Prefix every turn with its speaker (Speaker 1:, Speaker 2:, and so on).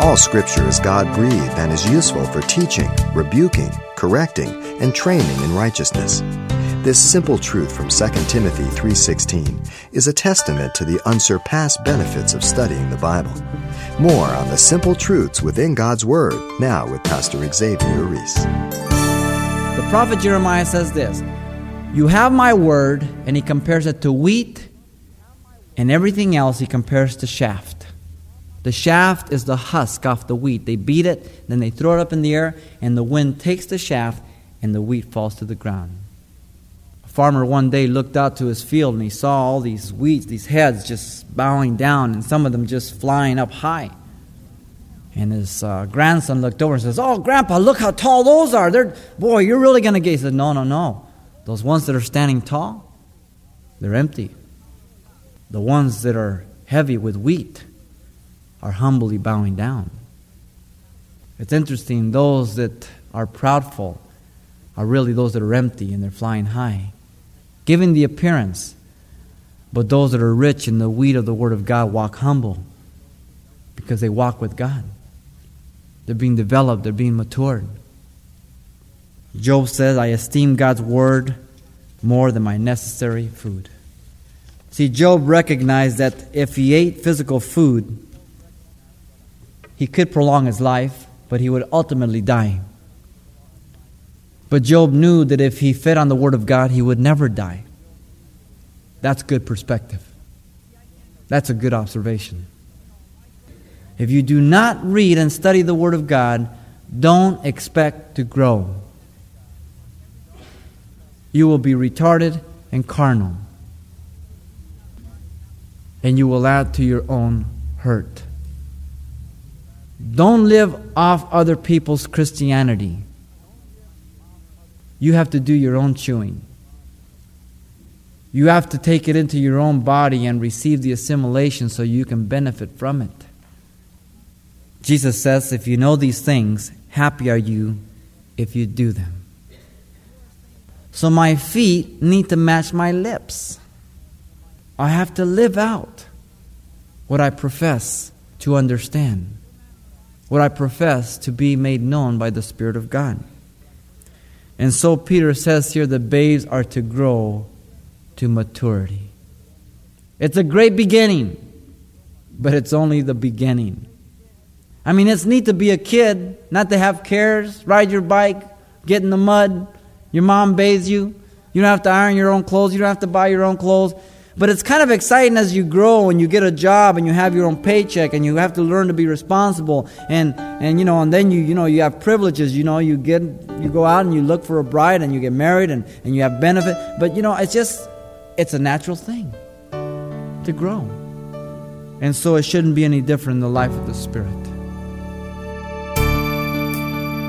Speaker 1: All Scripture is God breathed and is useful for teaching, rebuking, correcting, and training in righteousness. This simple truth from 2 Timothy 3:16 is a testament to the unsurpassed benefits of studying the Bible. More on the simple truths within God's Word now with Pastor Xavier Reese.
Speaker 2: The prophet Jeremiah says this You have my word, and he compares it to wheat, and everything else he compares to shaft. The shaft is the husk off the wheat. They beat it, then they throw it up in the air, and the wind takes the shaft, and the wheat falls to the ground. A farmer one day looked out to his field and he saw all these wheats, these heads just bowing down, and some of them just flying up high. And his uh, grandson looked over and says, Oh, Grandpa, look how tall those are. They're, boy, you're really going to get. He said, No, no, no. Those ones that are standing tall, they're empty. The ones that are heavy with wheat are humbly bowing down. It's interesting, those that are proudful are really those that are empty and they're flying high, giving the appearance. But those that are rich in the wheat of the Word of God walk humble because they walk with God. They're being developed, they're being matured. Job says, I esteem God's Word more than my necessary food. See, Job recognized that if he ate physical food, he could prolong his life, but he would ultimately die. But Job knew that if he fed on the Word of God, he would never die. That's good perspective. That's a good observation. If you do not read and study the Word of God, don't expect to grow. You will be retarded and carnal. And you will add to your own hurt. Don't live off other people's Christianity. You have to do your own chewing. You have to take it into your own body and receive the assimilation so you can benefit from it. Jesus says, If you know these things, happy are you if you do them. So my feet need to match my lips. I have to live out what I profess to understand what I profess to be made known by the Spirit of God. And so Peter says here the babes are to grow to maturity. It's a great beginning, but it's only the beginning. I mean, it's neat to be a kid, not to have cares, ride your bike, get in the mud, your mom bathes you. You don't have to iron your own clothes, you don't have to buy your own clothes. But it's kind of exciting as you grow and you get a job and you have your own paycheck and you have to learn to be responsible and and you know and then you you know you have privileges, you know, you get you go out and you look for a bride and you get married and, and you have benefit. But you know, it's just it's a natural thing to grow. And so it shouldn't be any different in the life of the Spirit.